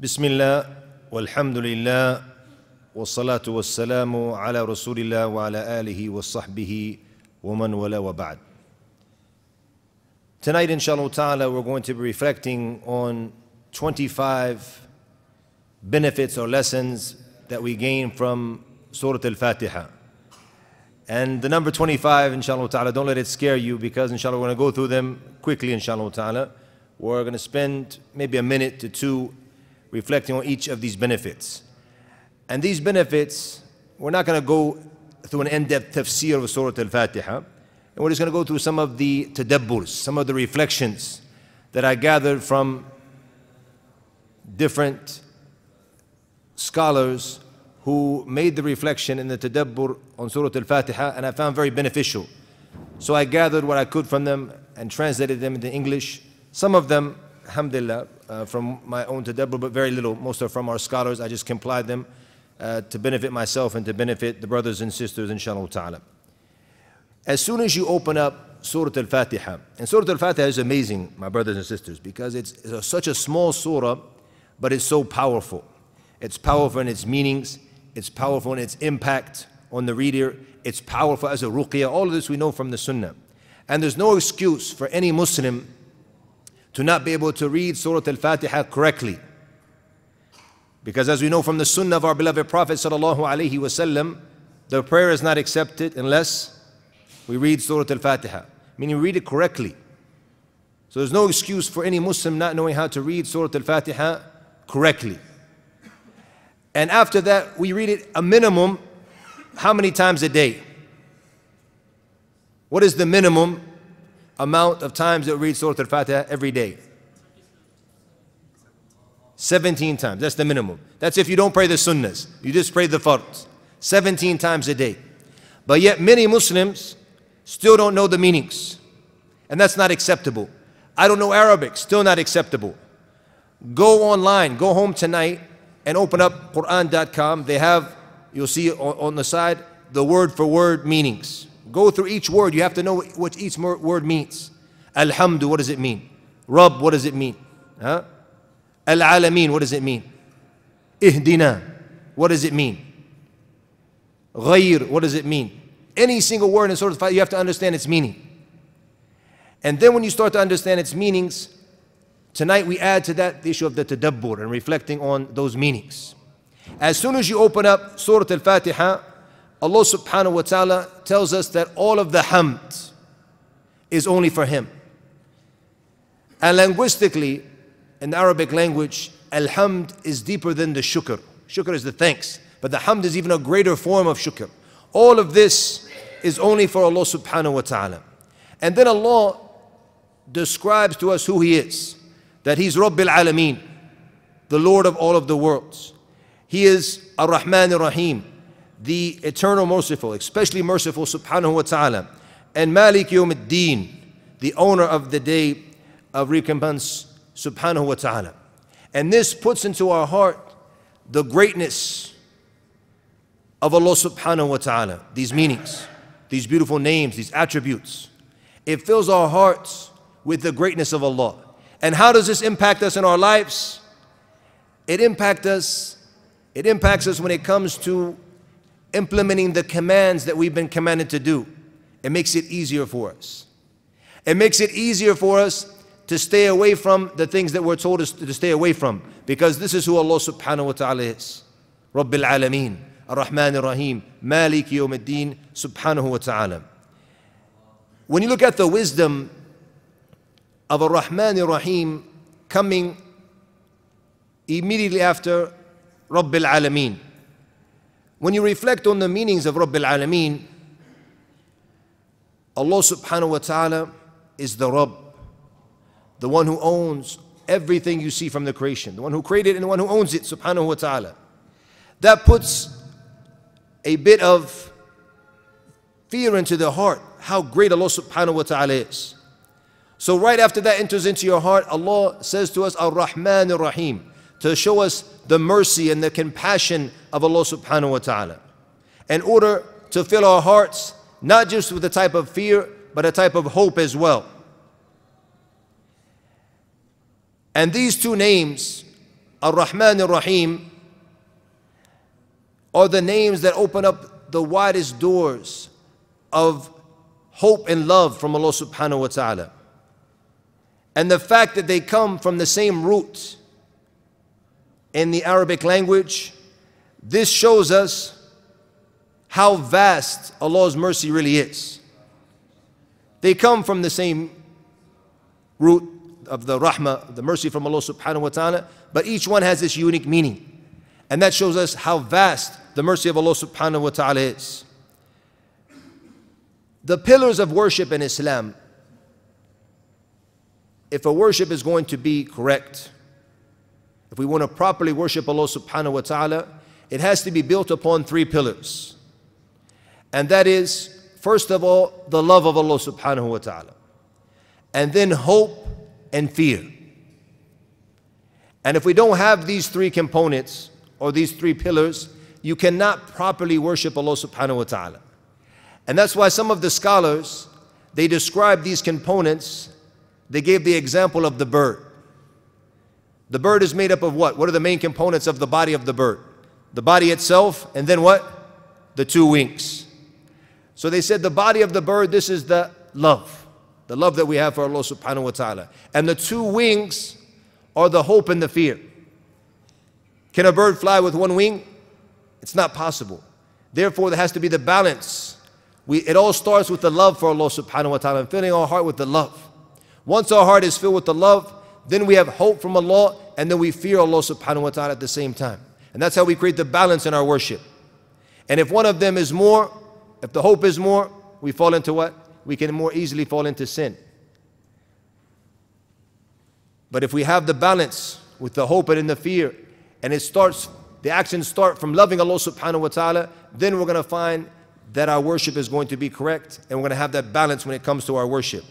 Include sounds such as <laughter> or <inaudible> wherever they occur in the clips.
بسم الله والحمد لله والصلاة والسلام على رسول الله وعلى آله وصحبه ومن ولا وبعد. Tonight, inshallah ta'ala, we're going to be reflecting on 25 benefits or lessons that we gain from Surah Al-Fatiha. And the number 25, inshallah ta'ala, don't let it scare you because inshallah we're going to go through them quickly, inshallah ta'ala. We're going to spend maybe a minute to two reflecting on each of these benefits. And these benefits, we're not going to go through an in-depth tafsir of Surah Al-Fatiha. And we're just going to go through some of the tadabburs, some of the reflections that I gathered from different scholars who made the reflection in the tadabbur on Surah Al-Fatiha and I found very beneficial. So I gathered what I could from them and translated them into English. Some of them, alhamdulillah, uh, from my own to tadabbur, but very little. Most are from our scholars. I just complied them uh, to benefit myself and to benefit the brothers and sisters, inshallah ta'ala. As soon as you open up Surah Al-Fatiha, and Surah Al-Fatiha is amazing, my brothers and sisters, because it's, it's a, such a small surah, but it's so powerful. It's powerful in its meanings, it's powerful in its impact on the reader, it's powerful as a ruqyah. All of this we know from the Sunnah. And there's no excuse for any Muslim to not be able to read Surah Al-Fatiha correctly. Because as we know from the Sunnah of our beloved Prophet sallallahu alaihi wasallam, the prayer is not accepted unless we read Surah Al-Fatiha, meaning we read it correctly. So there's no excuse for any Muslim not knowing how to read Surah Al-Fatiha correctly. And after that, we read it a minimum how many times a day? What is the minimum amount of times that we read Surah Al-Fatiha every day? 17 times. That's the minimum. That's if you don't pray the sunnahs. You just pray the fards. 17 times a day. But yet many Muslims still don't know the meanings. And that's not acceptable. I don't know Arabic, still not acceptable. Go online, go home tonight and open up Quran.com. They have, you'll see on, the side, the word for word meanings. Go through each word. You have to know what each word means. Alhamdu, what does it mean? Rabb, what does it mean? Huh? Al-Alameen, what does it mean? Ihdina, what does it mean? Ghayr, what does it mean? Any single word in Surah Al-Fatiha, you have to understand its meaning. And then when you start to understand its meanings, tonight we add to that the issue of the tadabbur and reflecting on those meanings. As soon as you open up Surah Al-Fatiha, Allah subhanahu wa ta'ala tells us that all of the hamd is only for Him. And linguistically, in the Arabic language, Alhamd is deeper than the shukr. Shukr is the thanks, but the hamd is even a greater form of shukr. All of this is only for Allah subhanahu wa ta'ala. And then Allah describes to us who He is that He's Rabbil Alameen, the Lord of all of the worlds. He is Ar Rahman Ar Rahim, the eternal merciful, especially merciful subhanahu wa ta'ala. And Malik Yawm Ad-Din, the owner of the day of recompense subhanahu wa ta'ala. And this puts into our heart the greatness of Allah subhanahu wa ta'ala, these meanings, these beautiful names, these attributes. It fills our hearts with the greatness of Allah. And how does this impact us in our lives? It impacts us, it impacts us when it comes to implementing the commands that we've been commanded to do. It makes it easier for us. It makes it easier for us to stay away from the things that we're told us to stay away from. Because this is who Allah subhanahu wa ta'ala is. Rabbil Alameen, Ar-Rahman Ar-Rahim, Malik Yawm Ad-Din, subhanahu wa ta'ala. When you look at the wisdom of Ar-Rahman Ar-Rahim coming immediately after Rabbil Alameen, when you reflect on the meanings of Rabbil Alameen, Allah subhanahu wa ta'ala is the Rabb the one who owns everything you see from the creation, the one who created and the one who owns it, subhanahu wa ta'ala. That puts a bit of fear into the heart, how great Allah subhanahu wa ta'ala is. So right after that enters into your heart, Allah says to us, Ar-Rahman Ar-Rahim, to show us the mercy and the compassion of Allah subhanahu wa ta'ala. In order to fill our hearts, not just with a type of fear, but a type of hope as well. And these two names Ar Rahman Ar Rahim are the names that open up the widest doors of hope and love from Allah subhanahu wa ta'ala. And the fact that they come from the same root in the Arabic language, this shows us how vast Allah's mercy really is. They come from the same root of the rahmah, the mercy from Allah subhanahu wa ta'ala, but each one has this unique meaning. And that shows us how vast the mercy of Allah subhanahu wa ta'ala is. The pillars of worship in Islam, if a worship is going to be correct, if we want to properly worship Allah subhanahu wa ta'ala, it has to be built upon three pillars. And that is, first of all, the love of Allah subhanahu wa ta'ala. And then hope and fear. And if we don't have these three components or these three pillars, you cannot properly worship Allah subhanahu wa ta'ala. And that's why some of the scholars, they describe these components, they gave the example of the bird. The bird is made up of what? What are the main components of the body of the bird? The body itself, and then what? The two wings. So they said the body of the bird, this is the love, the love that we have for Allah subhanahu wa ta'ala. And the two wings are the hope and the fear. Can a bird fly with one wing? It's not possible. Therefore, there has to be the balance. We, it all starts with the love for Allah subhanahu wa ta'ala and filling our heart with the love. Once our heart is filled with the love, then we have hope from Allah and then we fear Allah subhanahu wa ta'ala at the same time. And that's how we create the balance in our worship. And if one of them is more, if the hope is more, we fall into what? We can more easily fall into sin. But if we have the balance with the hope and in the fear, and it starts, the actions start from loving Allah subhanahu wa ta'ala, then we're going to find that our worship is going to be correct and we're going to have that balance when it comes to our worship.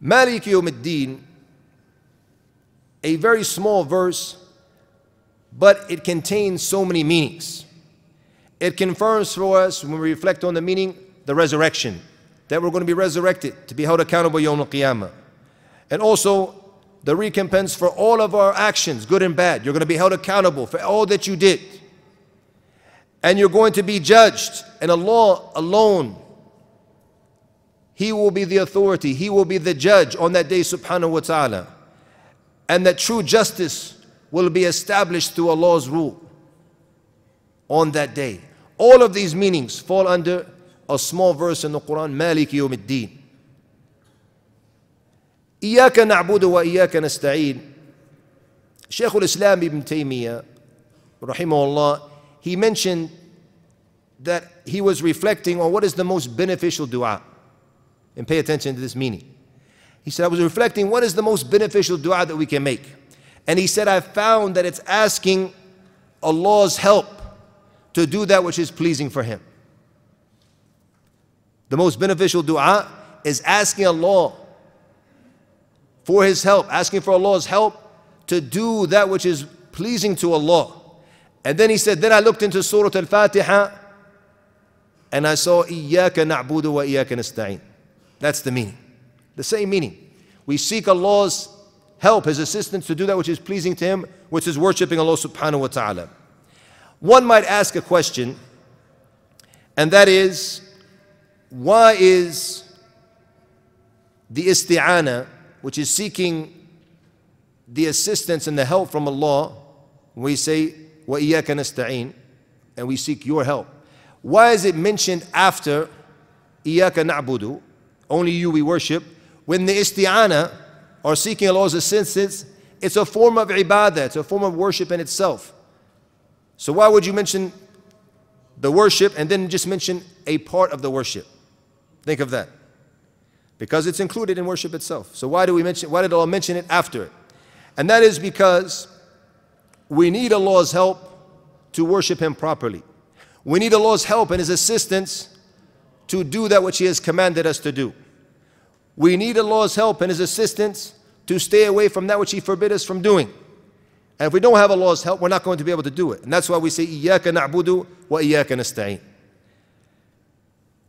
Malik Yawm a very small verse, but it contains so many meanings. It confirms for us, when we reflect on the meaning, the resurrection, that we're going to be resurrected, to be held accountable Yawm al-Qiyamah. And also, the recompense for all of our actions, good and bad. You're going to be held accountable for all that you did. And you're going to be judged. And Allah alone, He will be the authority. He will be the judge on that day, subhanahu wa ta'ala. And that true justice will be established through Allah's rule on that day. All of these meanings fall under a small verse in the Quran, Malik Yawmiddin. إياك نعبد وإياك نستعين Shaykh al-Islam ibn Taymiyyah rahimahullah he mentioned that he was reflecting on what is the most beneficial dua and pay attention to this meaning. He said, I was reflecting, what is the most beneficial dua that we can make? And he said, I found that it's asking Allah's help to do that which is pleasing for Him. The most beneficial dua is asking Allah for His help, asking for Allah's help to do that which is pleasing to Allah. And then he said, Then I looked into Surah Al Fatiha and I saw, إِيَّاكَ نَعْبُدُ وَإِيَّاكَ نَسْتَعِينَ that's the meaning. The same meaning. We seek Allah's help, His assistance to do that which is pleasing to Him, which is worshipping Allah subhanahu wa ta'ala. One might ask a question, and that is why is the isti'ana, which is seeking the assistance and the help from Allah, we say, وَإِيَّاكَ نَسْتَعِينَ and we seek your help. Why is it mentioned after إِيَّاكَ نَعْبُدُ only you we worship, when the isti'ana or seeking Allah's assistance, it's a form of ibadah, it's a form of worship in itself. So why would you mention the worship and then just mention a part of the worship? Think of that because it's included in worship itself. So why do we mention why did Allah mention it after it? And that is because we need Allah's help to worship him properly. We need Allah's help and his assistance to do that which He has commanded us to do. We need Allah's help and His assistance to stay away from that which He forbid us from doing. And if we don't have Allah's help, we're not going to be able to do it. And that's why we say, إِيَّاكَ نَعْبُدُ وَإِيَّاكَ نَسْتَعِينَ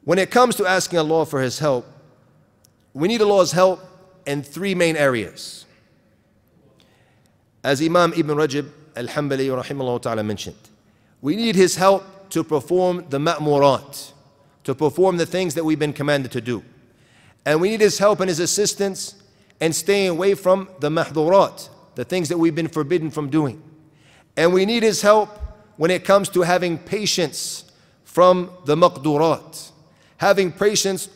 When it comes to asking Allah for His help, we need Allah's help in three main areas. As Imam Ibn Rajab al-Hanbali mentioned, we need His help to perform the ma'murat, to perform the things that we've been commanded to do. And we need his help and his assistance in staying away from the mahdurat, the things that we've been forbidden from doing. And we need his help when it comes to having patience from the maqdurat, having patience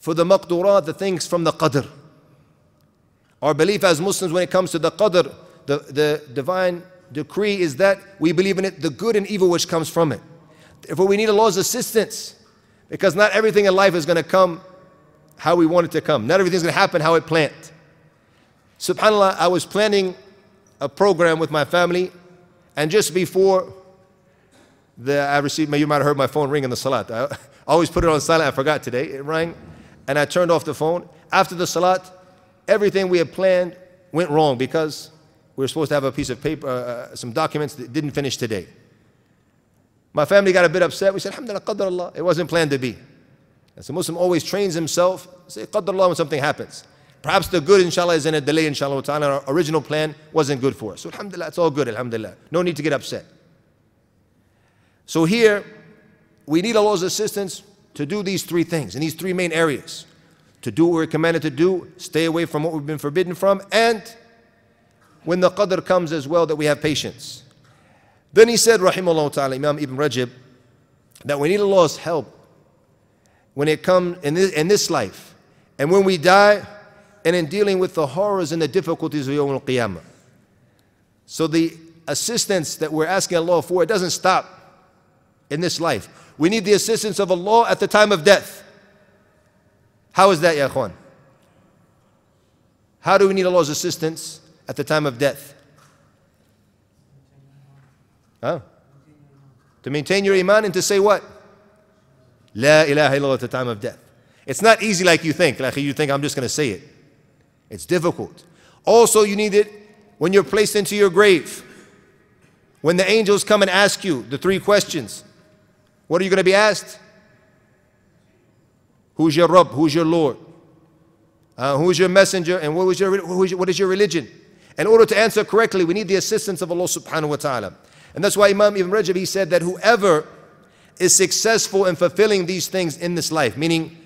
for the maqdurat, the things from the qadr. Our belief as Muslims when it comes to the qadr, the, the divine decree is that we believe in it, the good and evil which comes from it. Therefore, we need Allah's assistance because not everything in life is going to come how we want it to come. Not everything's going to happen how it planned. SubhanAllah, I was planning a program with my family, and just before the, I received, you might have heard my phone ring in the salat. I <laughs> always put it on silent, I forgot today. It rang, and I turned off the phone. After the salat, everything we had planned went wrong because we were supposed to have a piece of paper, uh, uh, some documents that didn't finish today. My family got a bit upset. We said, Alhamdulillah, Qadr Allah. It wasn't planned to be. As a Muslim always trains himself, say Qadr Allah when something happens. Perhaps the good, inshallah, is in a delay, inshallah. And our original plan wasn't good for us. So, alhamdulillah, it's all good, alhamdulillah. No need to get upset. So, here, we need Allah's assistance to do these three things in these three main areas to do what we're commanded to do, stay away from what we've been forbidden from, and when the qadr comes as well, that we have patience. Then he said, Rahimahullah ta'ala, Imam Ibn Rajab, that we need Allah's help when it comes in this, in this life and when we die and in dealing with the horrors and the difficulties of Yawm al-Qiyamah. So the assistance that we're asking Allah for, it doesn't stop in this life. We need the assistance of Allah at the time of death. How is that, Ya? How do we need Allah's assistance at the time of death? Huh? To maintain your iman and to say what? La ilaha illallah at the time of death. It's not easy like you think. Like you think I'm just going to say it. It's difficult. Also, you need it when you're placed into your grave. When the angels come and ask you the three questions, what are you going to be asked? Who's your Rabb? Who's your Lord? Uh, who's your messenger? And what, was your, what is your religion? In order to answer correctly, we need the assistance of Allah subhanahu wa ta'ala. And that's why Imam Ibn Rajab, he said that whoever is successful in fulfilling these things in this life, meaning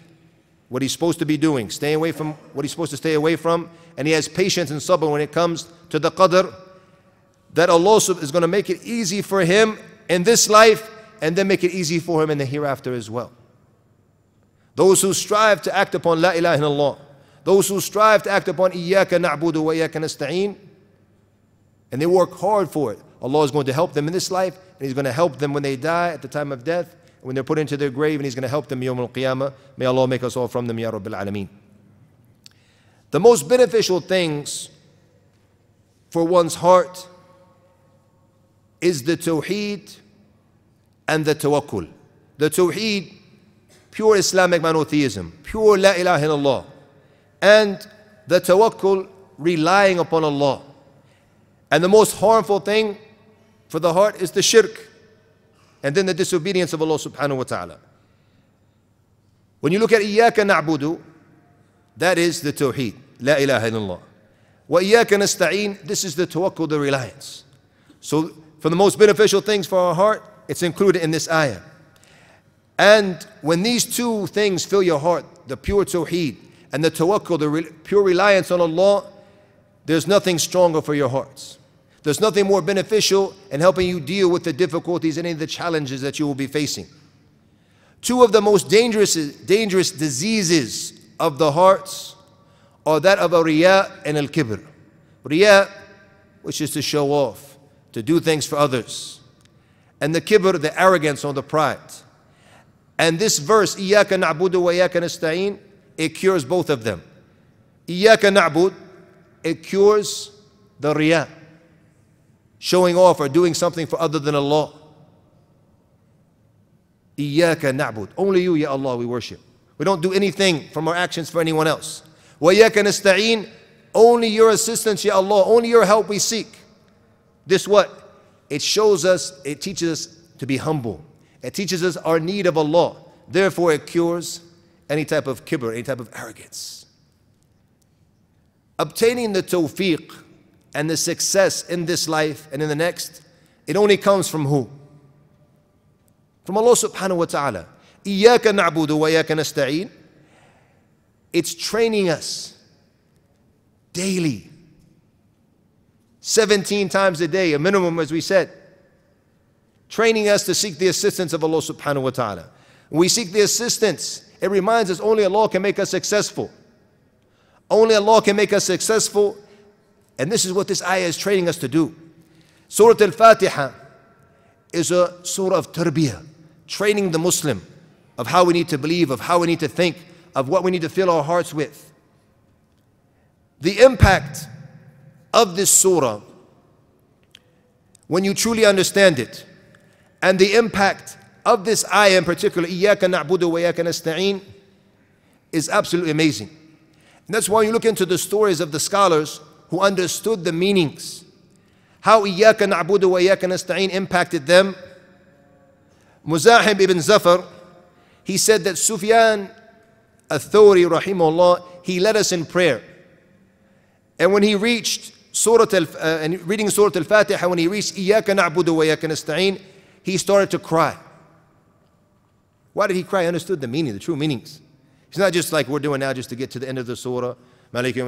what he's supposed to be doing, staying away from what he's supposed to stay away from, and he has patience and sabr when it comes to the qadr, that Allah is going to make it easy for him in this life and then make it easy for him in the hereafter as well. Those who strive to act upon La ilaha illallah, those who strive to act upon Iyaka na'budu wa Iyaka nasta'een, and they work hard for it. Allah is going to help them in this life, and He's going to help them when they die at the time of death, when they're put into their grave, and He's going to help them Yawm al Qiyamah. May Allah make us all from them, Ya Rabbil Alameen. The most beneficial things for one's heart is the Tawheed and the Tawakkul. The Tawheed pure Islamic monotheism, pure La ilaha illallah, and the tawakkul, relying upon Allah. And the most harmful thing for the heart is the shirk, and then the disobedience of Allah subhanahu wa ta'ala. When you look at Iyaka na'budu, that is the tawheed, La ilaha illallah. Wa Iyaka nasta'een, this is the tawakkul, the reliance. So, for the most beneficial things for our heart, it's included in this ayah. And when these two things fill your heart, the pure tawheed and the tawakkul, the re pure reliance on Allah, there's nothing stronger for your hearts. There's nothing more beneficial in helping you deal with the difficulties and any of the challenges that you will be facing. Two of the most dangerous, dangerous diseases of the hearts are that of a and al kibr. Riya, which is to show off, to do things for others. And the kibr, the arrogance or the pride. And this verse, Iyaka na'budu wa iyaka nasta'in, it cures both of them. Iyaka na'bud, it cures the riya showing off or doing something for other than Allah. Iyaka na'bud. Only you, Ya Allah, we worship. We don't do anything from our actions for anyone else. Wa Wayaka nasta'een. Only your assistance, Ya Allah. Only your help we seek. This what? It shows us, it teaches us to be humble. It teaches us our need of Allah. Therefore, it cures any type of kibr, any type of arrogance. Obtaining the tawfiq, and the success in this life and in the next, it only comes from who? From Allah subhanahu wa ta'ala. إِيَّاكَ نَعْبُدُ وَإِيَّاكَ نَسْتَعِينَ It's training us daily. 17 times a day, a minimum as we said. Training us to seek the assistance of Allah subhanahu wa ta'ala. We seek the assistance. It reminds us only Allah can make us successful. Only Allah can make us successful and this is what this ayah is training us to do. Surah Al Fatiha is a surah of tarbiyah, training the Muslim of how we need to believe, of how we need to think, of what we need to fill our hearts with. The impact of this surah, when you truly understand it, and the impact of this ayah in particular, إِيَّاكَ نَعْبُدُ وَإِيَّاكَ نَسْتَعِينَ, is absolutely amazing. And that's why you look into the stories of the scholars who understood the meanings, how إِيَّاكَ نَعْبُدُ wa Iyaka impacted them. Muzahim ibn Zafar, he said that Sufyan al-Thawri, rahimahullah, he led us in prayer. And when he reached Surah al, uh, and reading Surah Al-Fatiha, when he reached إِيَّاكَ نَعْبُدُ wa Iyaka he started to cry. Why did he cry? He understood the meaning, the true meanings. It's not just like we're doing now just to get to the end of the surah just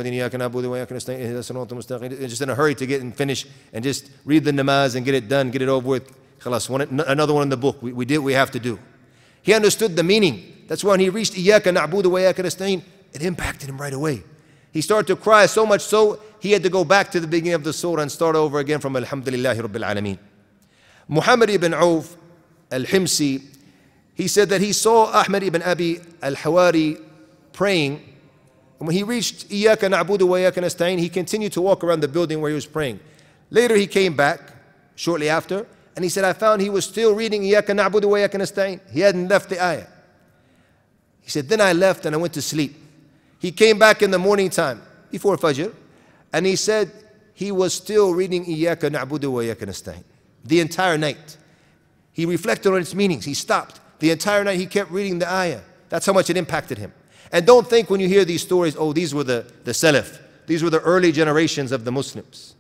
in a hurry to get and finish and just read the namaz and get it done, get it over with. One, another one in the book. We, we did what we have to do. He understood the meaning. That's why when he reached Iyyaka na'budu wa Iyyaka nasta'in, it impacted him right away. He started to cry so much so he had to go back to the beginning of the surah and start over again from Alhamdulillah Rabbil Alameen. Muhammad ibn Auf al-Himsi, he said that he saw Ahmad ibn Abi al-Hawari praying and when he reached Iyaka na'budu wa iyaka he continued to walk around the building where he was praying. Later he came back, shortly after, and he said, I found he was still reading Iyaka na'budu wa iyaka. He hadn't left the ayah. He said, then I left and I went to sleep. He came back in the morning time, before Fajr, and he said he was still reading Iyaka na'budu wa iyaka the entire night. He reflected on its meanings. He stopped. The entire night he kept reading the ayah. That's how much it impacted him. And don't think when you hear these stories, oh, these were the, the Salaf. These were the early generations of the Muslims.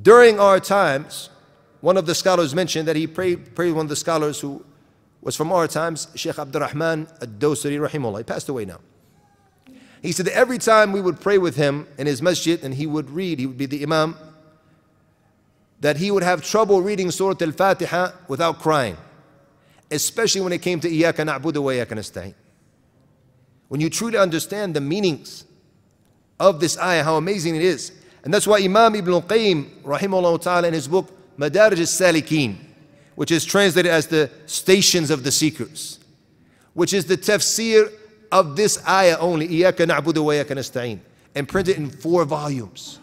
During our times, one of the scholars mentioned that he prayed, prayed one of the scholars who was from our times, Sheikh Abdurrahman ad-Dawsari rahimahullah. He passed away now. He said that every time we would pray with him in his masjid and he would read, he would be the imam, that he would have trouble reading Surah Al-Fatiha without crying, especially when it came to Iyaka na'budu wa Iyaka nasta'in. When you truly understand the meanings of this ayah, how amazing it is. And that's why Imam Ibn Qayyim, rahimahullah ta'ala, in his book, Madarij al-Salikin, which is translated as the stations of the seekers, which is the tafsir of this ayah only, Iyaka na'budu wa Iyaka nasta'in, and printed in four volumes.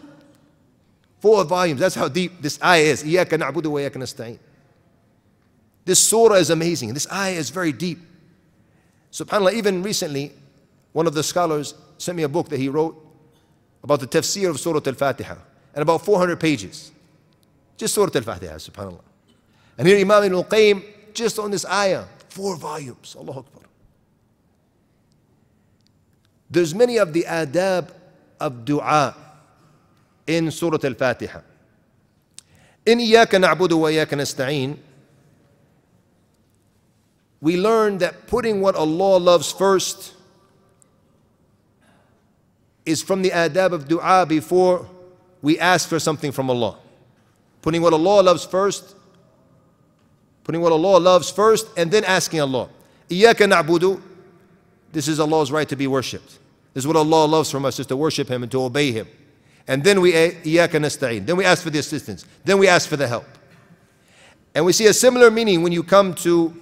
Four volumes, that's how deep this ayah is, Iyaka na'budu wa Iyaka nasta'in. This surah is amazing. This ayah is very deep. SubhanAllah, even recently, one of the scholars sent me a book that he wrote about the tafsir of Surah Al Fatiha and about 400 pages. Just Surah Al Fatiha, subhanAllah. And here Imam Al Qayyim, just on this ayah, four volumes. Allah Akbar. There's many of the adab of dua in Surah Al Fatiha. In إياك wa وإياك نستعين we learn that putting what Allah loves first is from the adab of dua before we ask for something from Allah. Putting what Allah loves first, putting what Allah loves first, and then asking Allah. Iyaka na'budu. This is Allah's right to be worshipped. This is what Allah loves from us, is to worship Him and to obey Him. And then we iyaka nasta'in. Then we ask for the assistance. Then we ask for the help. And we see a similar meaning when you come to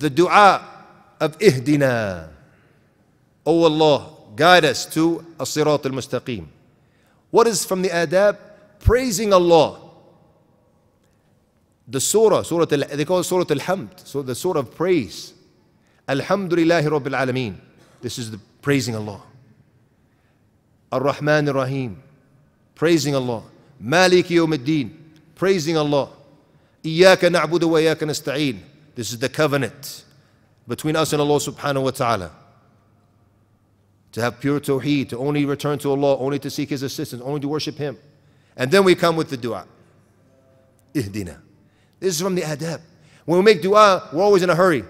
the dua of ihdina. Oh Allah, guide us to as-sirat al-mustaqim. What is from the adab? Praising Allah. The surah, surah they call it Surah Al-Hamd, so the surah of praise. Alhamdulillahi Rabbil Alameen. This is the praising Allah. Ar-Rahman Ar-Rahim, praising Allah. Malik Yawmuddin, praising Allah. Na'budu wa iyaka nasta'een. This is the covenant between us and Allah subhanahu wa ta'ala. to have pure tawheed, to only return to Allah, only to seek His assistance, only to worship Him. And then we come with the dua. Ihdina. This is from the adab. When we make dua, we're always in a hurry.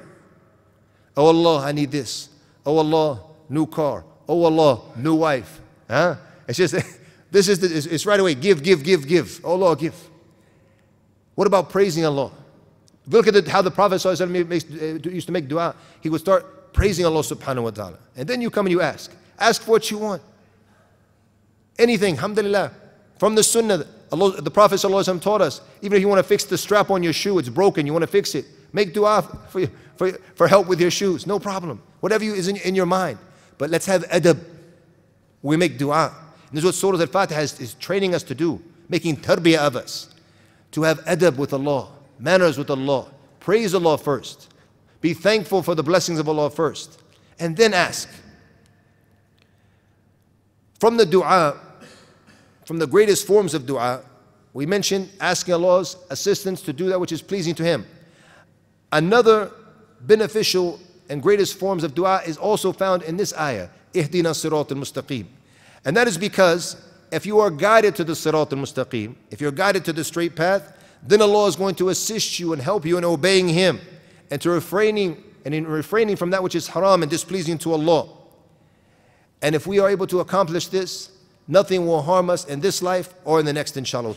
Oh Allah, I need this. Oh Allah, new car. Oh Allah, new wife. Huh? It's just, <laughs> this is, the, it's, right away. Give, give, give, give. Oh Allah, give. What about praising Allah? Look at how the Prophet uh, used to make dua. He would start praising Allah subhanahu wa ta'ala. And then you come and you ask. Ask for what you want. Anything, alhamdulillah. From the sunnah, Allah, the Prophet taught us, even if you want to fix the strap on your shoe, it's broken, you want to fix it. Make dua for, for, for help with your shoes, no problem. Whatever you, is in, in your mind. But let's have adab. We make dua. And this is what Surah Al-Fatiha is, is training us to do, making tarbiyah of us. To have adab with Allah manners with Allah. Praise Allah first. Be thankful for the blessings of Allah first. And then ask. From the dua, from the greatest forms of dua, we mentioned asking Allah's assistance to do that which is pleasing to Him. Another beneficial and greatest forms of dua is also found in this ayah, Ihdina Sirat al Mustaqim. And that is because if you are guided to the Sirat al Mustaqim, if you're guided to the straight path, then Allah is going to assist you and help you in obeying Him and to refraining and in refraining from that which is haram and displeasing to Allah. And if we are able to accomplish this, nothing will harm us in this life or in the next, inshallah.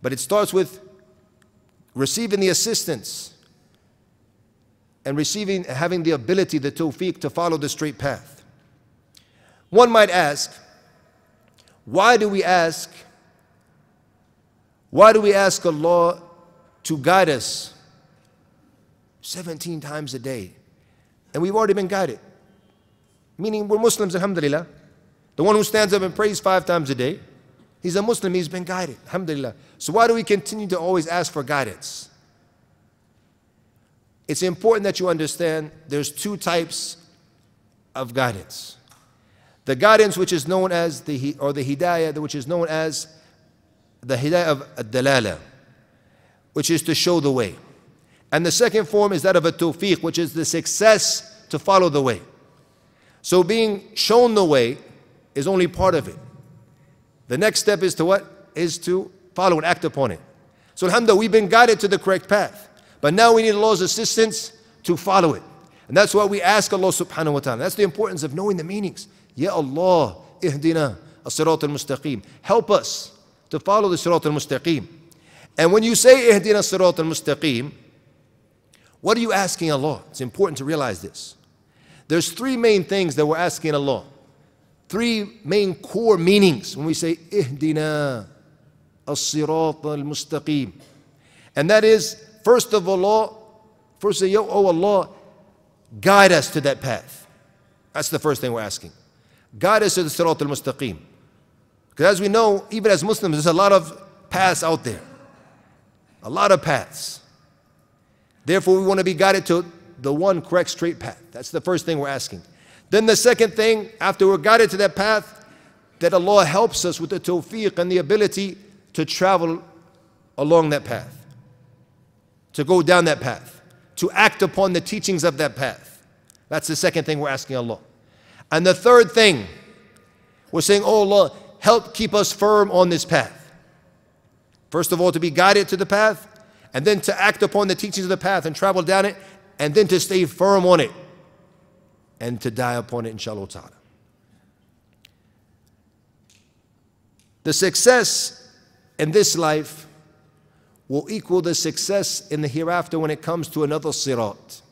But it starts with receiving the assistance and receiving, having the ability, the tawfiq to follow the straight path. One might ask, why do we ask why do we ask Allah to guide us 17 times a day? And we've already been guided. Meaning we're Muslims, alhamdulillah. The one who stands up and prays five times a day, he's a Muslim, he's been guided, alhamdulillah. So why do we continue to always ask for guidance? It's important that you understand there's two types of guidance. The guidance which is known as the or the hidayah, which is known as the hidayah of dalala, which is to show the way. And the second form is that of a tawfiq, which is the success to follow the way. So being shown the way is only part of it. The next step is to what? Is to follow and act upon it. So alhamdulillah, we've been guided to the correct path. But now we need Allah's assistance to follow it. And that's why we ask Allah subhanahu wa ta'ala. That's the importance of knowing the meanings. Ya Allah, ihdina as-sirat al-mustaqim. Help us to follow the Sirat al-Mustaqim. And when you say Ihdina Sirat al-Mustaqim, what are you asking Allah? It's important to realize this. There's three main things that we're asking Allah. Three main core meanings when we say Ihdina as-Sirat al-Mustaqim. And that is, first of all, first say, Yo, oh Allah, guide us to that path. That's the first thing we're asking. Guide us to the Sirat al-Mustaqim. Because as we know, even as Muslims, there's a lot of paths out there. A lot of paths. Therefore, we want to be guided to the one correct straight path. That's the first thing we're asking. Then the second thing, after we're guided to that path, that Allah helps us with the tawfiq and the ability to travel along that path, to go down that path, to act upon the teachings of that path. That's the second thing we're asking Allah. And the third thing, we're saying, Oh Allah, help keep us firm on this path. First of all, to be guided to the path, and then to act upon the teachings of the path and travel down it, and then to stay firm on it and to die upon it, inshallah ta'ala. The success in this life will equal the success in the hereafter when it comes to another sirat.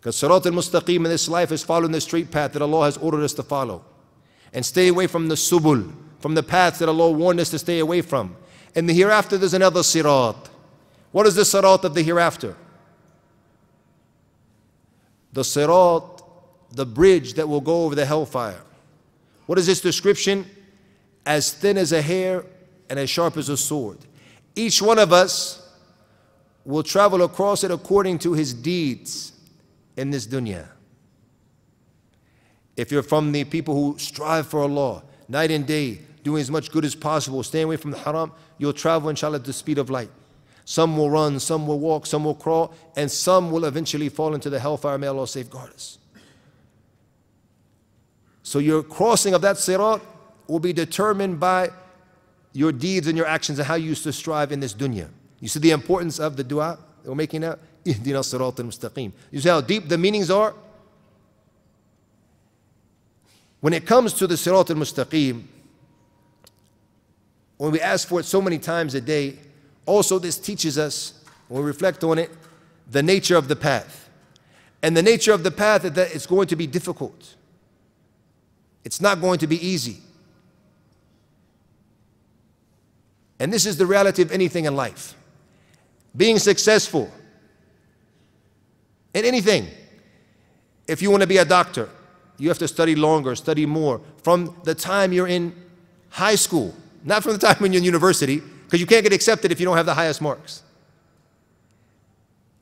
Because sirat al-mustaqim in this life is following the straight path that Allah has ordered us to follow and stay away from the subul, from the paths that Allah warned us to stay away from. In the hereafter, there's another sirat. What is the sirat of the hereafter? The sirat, the bridge that will go over the hellfire. What is this description? As thin as a hair and as sharp as a sword. Each one of us will travel across it according to his deeds in this dunya. If you're from the people who strive for Allah, night and day, doing as much good as possible, staying away from the haram, you'll travel, inshallah, at the speed of light. Some will run, some will walk, some will crawl, and some will eventually fall into the hellfire. May Allah safeguard us. So your crossing of that sirat will be determined by your deeds and your actions and how you used to strive in this dunya. You see the importance of the dua that we're making now? You see how deep the meanings are? When it comes to the sirat al-mustaqim, when we ask for it so many times a day, also this teaches us, when we reflect on it, the nature of the path. And the nature of the path is that it's going to be difficult. It's not going to be easy. And this is the reality of anything in life. Being successful in anything. If you want to be a doctor, you have to study longer, study more. From the time you're in high school, not from the time when you're in university, because you can't get accepted if you don't have the highest marks.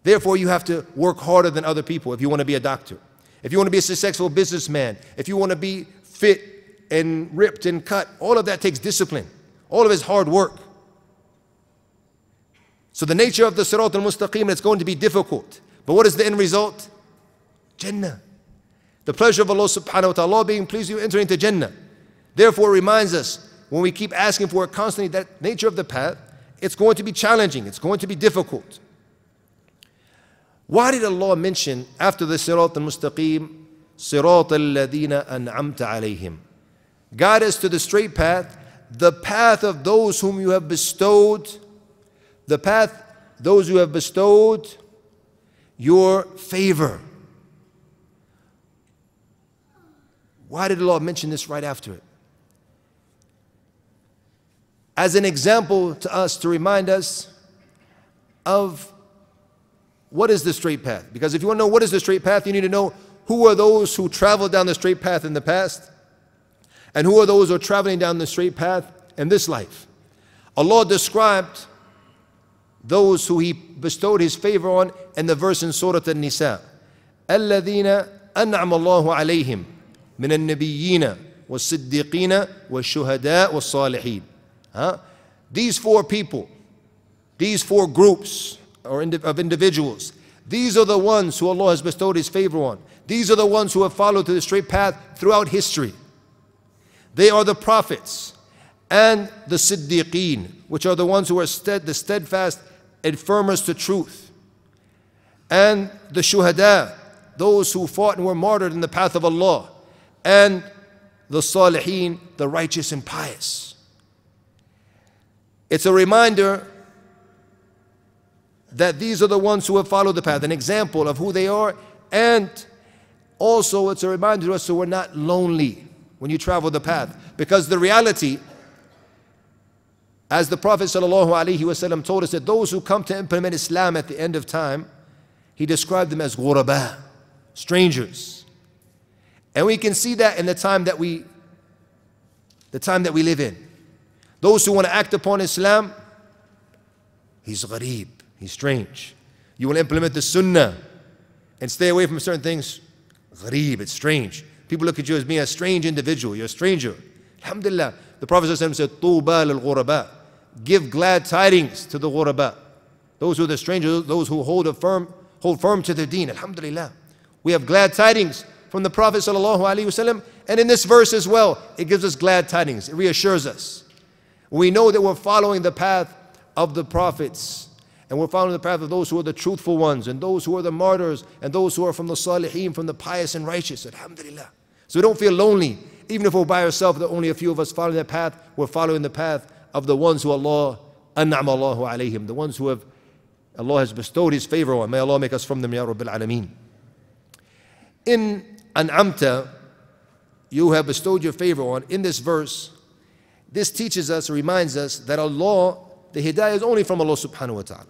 Therefore, you have to work harder than other people if you want to be a doctor. If you want to be a successful businessman, if you want to be fit and ripped and cut, all of that takes discipline. All of it is hard work. So the nature of the Sirat al-Mustaqim, it's going to be difficult. But what is the end result? Jannah. The pleasure of Allah subhanahu wa ta'ala being pleased you enter into Jannah. Therefore, reminds us when we keep asking for it constantly, that nature of the path, it's going to be challenging, it's going to be difficult. Why did Allah mention after the Sirat al Mustaqim, Sirat al Ladina An'amta alayhim? Guide us to the straight path, the path of those whom you have bestowed, the path those who have bestowed your favor. Why did Allah mention this right after it? As an example to us to remind us of what is the straight path. Because if you want to know what is the straight path, you need to know who are those who traveled down the straight path in the past and who are those who are traveling down the straight path in this life. Allah described those who He bestowed His favor on in the verse in Surah An-Nisa. الذين أنعم الله عليهم من النبيين والصديقين والشهداء والصالحين Huh? These four people, these four groups or of individuals, these are the ones who Allah has bestowed His favor on. These are the ones who have followed to the straight path throughout history. They are the prophets and the siddiqeen, which are the ones who are stead, the steadfast and firmers to truth. And the shuhada, those who fought and were martyred in the path of Allah. and the salihin, the righteous and pious. It's a reminder that these are the ones who have followed the path, an example of who they are, and also it's a reminder to us so we're not lonely when you travel the path. Because the reality, as the Prophet ﷺ told us, that those who come to implement Islam at the end of time, he described them as ghuraba, strangers. And we can see that in the time that we the time that we live in. Those who want to act upon Islam, he's gharib, he's strange. You will implement the sunnah and stay away from certain things, gharib, it's strange. People look at you as being a strange individual, you're a stranger. Alhamdulillah, the Prophet said, Tuba ghuraba. Give glad tidings to the ghuraba. Those who are the strangers, those who hold, firm, hold firm to their deen. Alhamdulillah. We have glad tidings from the Prophet ﷺ, and in this verse as well, it gives us glad tidings. It reassures us. We know that we're following the path of the prophets. And we're following the path of those who are the truthful ones and those who are the martyrs and those who are from the salihin, from the pious and righteous. Alhamdulillah. So we don't feel lonely. Even if we're by ourselves, there are only a few of us following that path, we're following the path of the ones who Allah, an'am Allahu alayhim, the ones who have, Allah has bestowed His favor on. May Allah make us from them, Ya Rabbil Alameen. In An'amta, you have bestowed your favor on, in this verse, this teaches us, reminds us that Allah, the hidayah is only from Allah subhanahu wa ta'ala.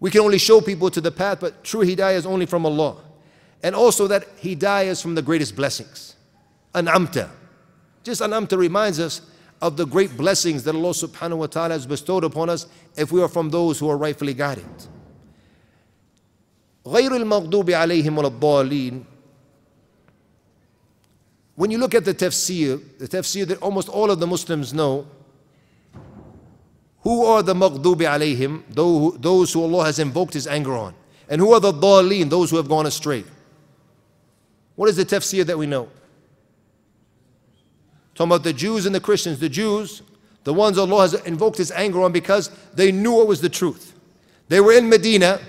We can only show people to the path, but true hidayah is only from Allah. And also that hidayah is from the greatest blessings. An'amta. Just an'amta reminds us of the great blessings that Allah subhanahu wa ta'ala has bestowed upon us if we are from those who are rightfully guided. غير المغضوب عليهم ولا الضالين when you look at the tafsir, the tafsir that almost all of the Muslims know, who are the maghdubi alayhim, those who Allah has invoked His anger on? And who are the daleen, those who have gone astray? What is the tafsir that we know? Talking about the Jews and the Christians. The Jews, the ones Allah has invoked His anger on because they knew what was the truth. They were in Medina,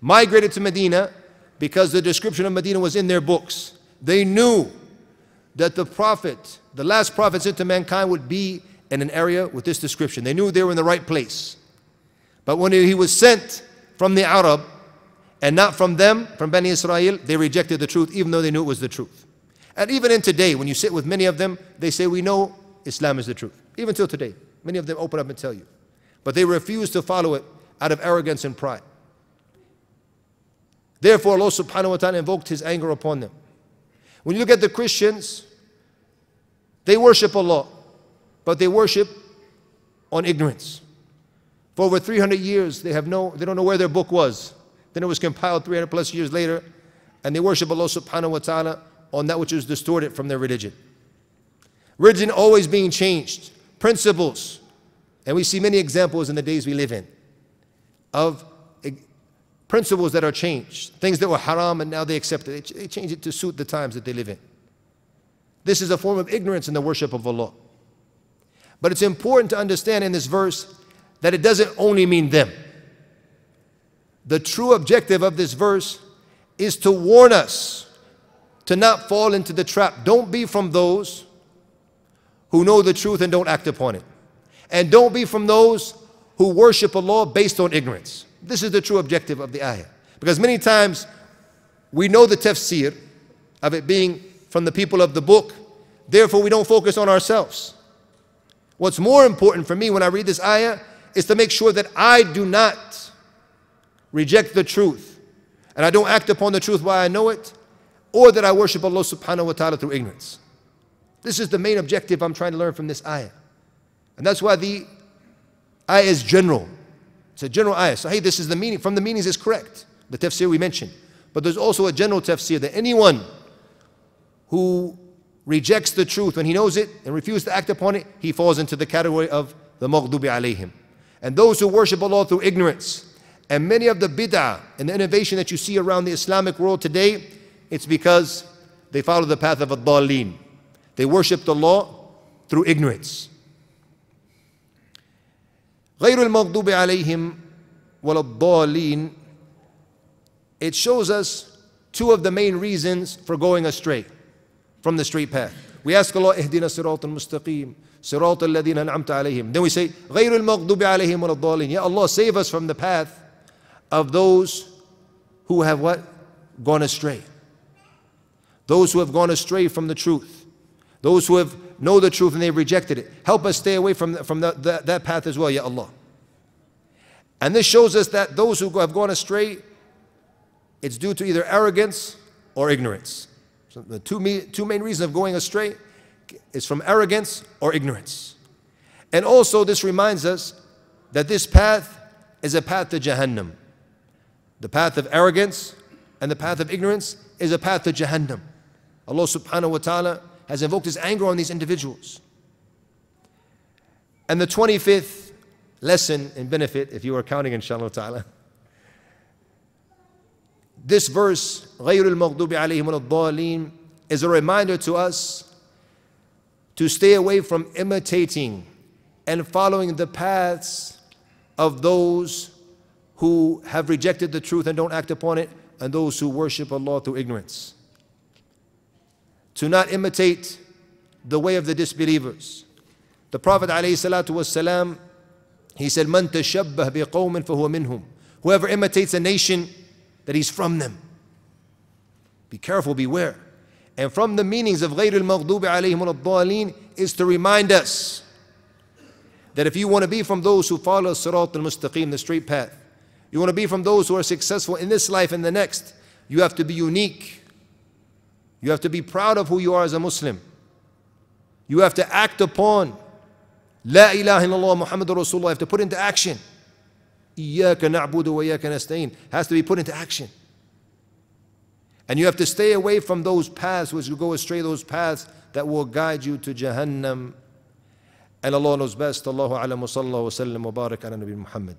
migrated to Medina because the description of Medina was in their books. They knew that the prophet, the last prophet sent to mankind, would be in an area with this description. They knew they were in the right place. But when he was sent from the Arab and not from them, from Bani Israel, they rejected the truth even though they knew it was the truth. And even in today, when you sit with many of them, they say, We know Islam is the truth. Even till today, many of them open up and tell you. But they refuse to follow it out of arrogance and pride. Therefore, Allah subhanahu wa ta'ala invoked His anger upon them. When you look at the Christians, they worship Allah, but they worship on ignorance. For over 300 years, they, have no, they don't know where their book was. Then it was compiled 300 plus years later, and they worship Allah subhanahu wa ta'ala on that which is distorted from their religion. Religion always being changed, principles, and we see many examples in the days we live in of principles that are changed, things that were haram and now they accept it. They change it to suit the times that they live in. This is a form of ignorance in the worship of Allah. But it's important to understand in this verse that it doesn't only mean them. The true objective of this verse is to warn us to not fall into the trap. Don't be from those who know the truth and don't act upon it. And don't be from those who worship Allah based on ignorance. This is the true objective of the ayah. Because many times we know the tafsir of it being from the people of the book, therefore we don't focus on ourselves. What's more important for me when I read this ayah is to make sure that I do not reject the truth and I don't act upon the truth while I know it, or that I worship Allah subhanahu wa ta'ala through ignorance. This is the main objective I'm trying to learn from this ayah. And that's why the ayah is general. It's a general ayah. So, hey, this is the meaning. From the meanings is correct. The tafsir we mentioned. But there's also a general tafsir that anyone who rejects the truth when he knows it and refuses to act upon it, he falls into the category of the maghdubi alayhim. And those who worship Allah through ignorance, and many of the bid'ah and the innovation that you see around the Islamic world today, it's because they follow the path of ad-dallin. They worship the law through ignorance. غير المغضوب عليهم ولا الضالين it shows us two of the main reasons for going astray from the straight path. We ask Allah, اهدنا الصراط المستقيم صراط الذين أنعمت عليهم. Then we say, غير المغضوب عليهم ولا الضالين. Ya Allah, save us from the path of those who have what? Gone astray. Those who have gone astray from the truth. Those who have know the truth and they've rejected it. Help us stay away from, from the, the, that path as well, Ya Allah. And this shows us that those who have gone astray, it's due to either arrogance or ignorance. So the two, me, two main reasons of going astray is from arrogance or ignorance. And also, this reminds us that this path is a path to Jahannam. The path of arrogance and the path of ignorance is a path to Jahannam. Allah subhanahu wa ta'ala has invoked his anger on these individuals. And the 25th lesson and benefit, if you are counting inshallah ta'ala, this verse, غَيْرُ الْمَغْضُوبِ عَلَيْهِمُ الضَّالِينَ is a reminder to us to stay away from imitating and following the paths of those who have rejected the truth and don't act upon it, and those who worship Allah through ignorance to not imitate the way of the disbelievers. The Prophet ﷺ, he said, Man tashabbah biqawmin fahuwa minhum. Whoever imitates a nation, that he's from them. Be careful, beware. And from the meanings of غير المغضوب عليهم الضالين is to remind us that if you want to be from those who follow Sirat al-Mustaqim, the straight path, you want to be from those who are successful in this life and the next, you have to be unique. you have to be proud of who you are as a Muslim. You have to act upon La ilaha illallah Muhammadur Rasulullah. You have to put into action. Iyaka na'budu wa iyaka nasta'in. Has to be put into action. And you have to stay away from those paths which will go astray, those paths that will guide you to Jahannam. And Allah knows best. Allahu alam wa sallallahu wa sallam wa barak ala Nabi Muhammad.